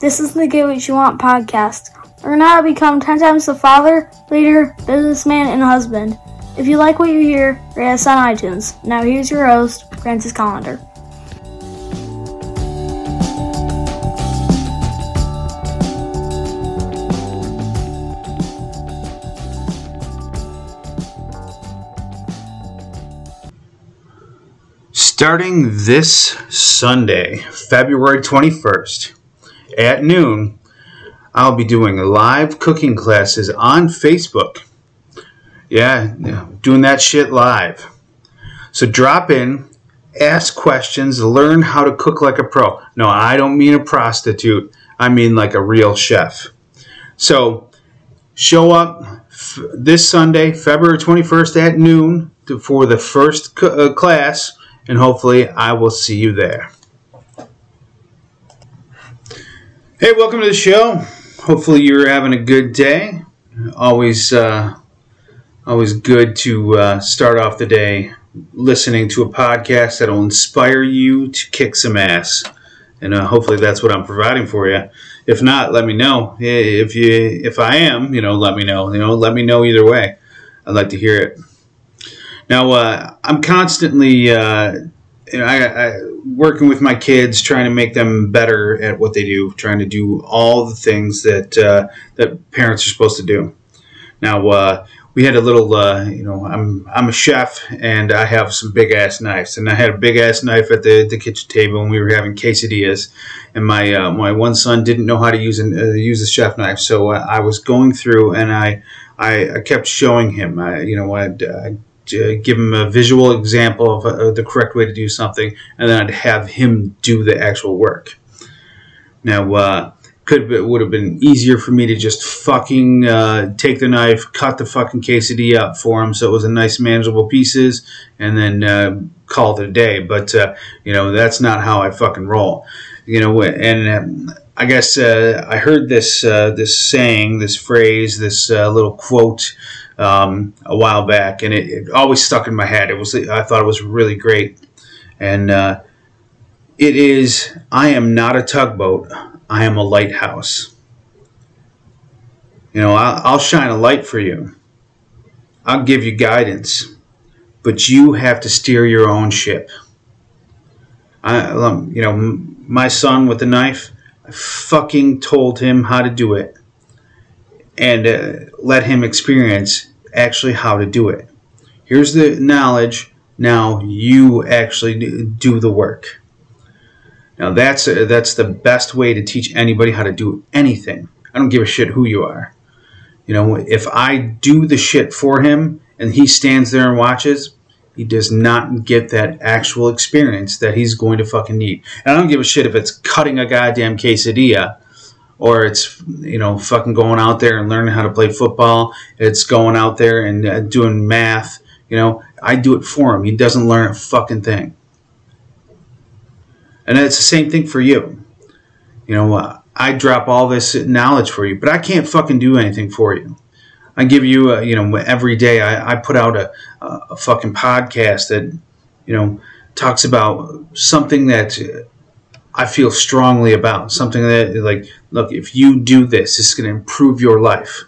This is the Get What You Want podcast. Learn how to become 10 times the father, leader, businessman, and husband. If you like what you hear, rate us on iTunes. Now here's your host, Francis Collender. Starting this Sunday, February 21st, at noon, I'll be doing live cooking classes on Facebook. Yeah, doing that shit live. So drop in, ask questions, learn how to cook like a pro. No, I don't mean a prostitute, I mean like a real chef. So show up this Sunday, February 21st at noon for the first uh, class and hopefully I will see you there. Hey, welcome to the show. Hopefully you're having a good day. Always, uh, always good to uh, start off the day listening to a podcast that'll inspire you to kick some ass, and uh, hopefully that's what I'm providing for you. If not, let me know. If you, if I am, you know, let me know. You know, let me know either way. I'd like to hear it. Now, uh, I'm constantly uh, you know, I, I, working with my kids, trying to make them better at what they do, trying to do all the things that uh, that parents are supposed to do. Now, uh, we had a little, uh, you know, I'm I'm a chef and I have some big ass knives, and I had a big ass knife at the, the kitchen table, and we were having quesadillas, and my uh, my one son didn't know how to use an, uh, use the chef knife, so uh, I was going through and I. I, I kept showing him, I, you know, I'd give him a visual example of uh, the correct way to do something, and then I'd have him do the actual work. Now, uh, could it would have been easier for me to just fucking uh, take the knife, cut the fucking quesadilla up for him, so it was a nice manageable pieces, and then uh, call it a day. But uh, you know that's not how I fucking roll. You know, and um, I guess uh, I heard this this saying, this phrase, this little quote um, a while back, and it, it, always stuck in my head. It was I thought it was really great, and uh, it is I am not a tugboat. I am a lighthouse. You know, I'll, I'll shine a light for you. I'll give you guidance, but you have to steer your own ship. I, um, you know, my son with the knife, I fucking told him how to do it and uh, let him experience actually how to do it. Here's the knowledge. Now you actually do the work. Now that's uh, that's the best way to teach anybody how to do anything. I don't give a shit who you are. You know, if I do the shit for him and he stands there and watches, he does not get that actual experience that he's going to fucking need. And I don't give a shit if it's cutting a goddamn quesadilla or it's you know fucking going out there and learning how to play football. It's going out there and uh, doing math. You know, I do it for him. He doesn't learn a fucking thing. And it's the same thing for you. You know, uh, I drop all this knowledge for you, but I can't fucking do anything for you. I give you, a, you know, every day I, I put out a, a fucking podcast that, you know, talks about something that I feel strongly about. Something that, like, look, if you do this, it's going to improve your life.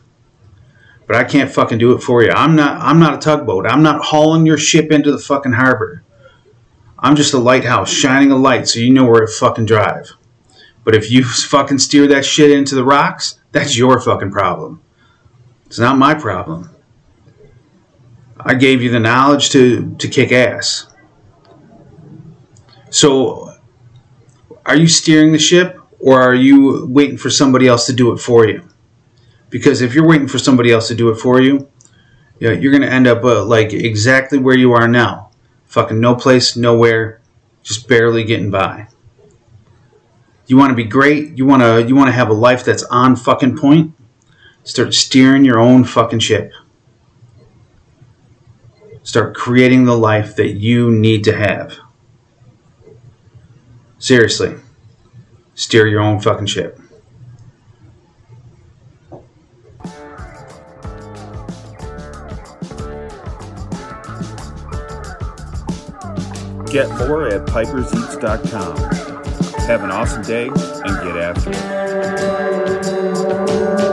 But I can't fucking do it for you. I'm not. I'm not a tugboat. I'm not hauling your ship into the fucking harbor. I'm just a lighthouse, shining a light so you know where to fucking drive. But if you fucking steer that shit into the rocks, that's your fucking problem. It's not my problem. I gave you the knowledge to, to kick ass. So are you steering the ship or are you waiting for somebody else to do it for you? Because if you're waiting for somebody else to do it for you, you you're going to end up uh, like exactly where you are now. Fucking no place, nowhere, just barely getting by. You want to be great? You want to you want to have a life that's on fucking point? Start steering your own fucking ship. Start creating the life that you need to have. Seriously, steer your own fucking ship. Get more at piperseats.com. Have an awesome day and get after it.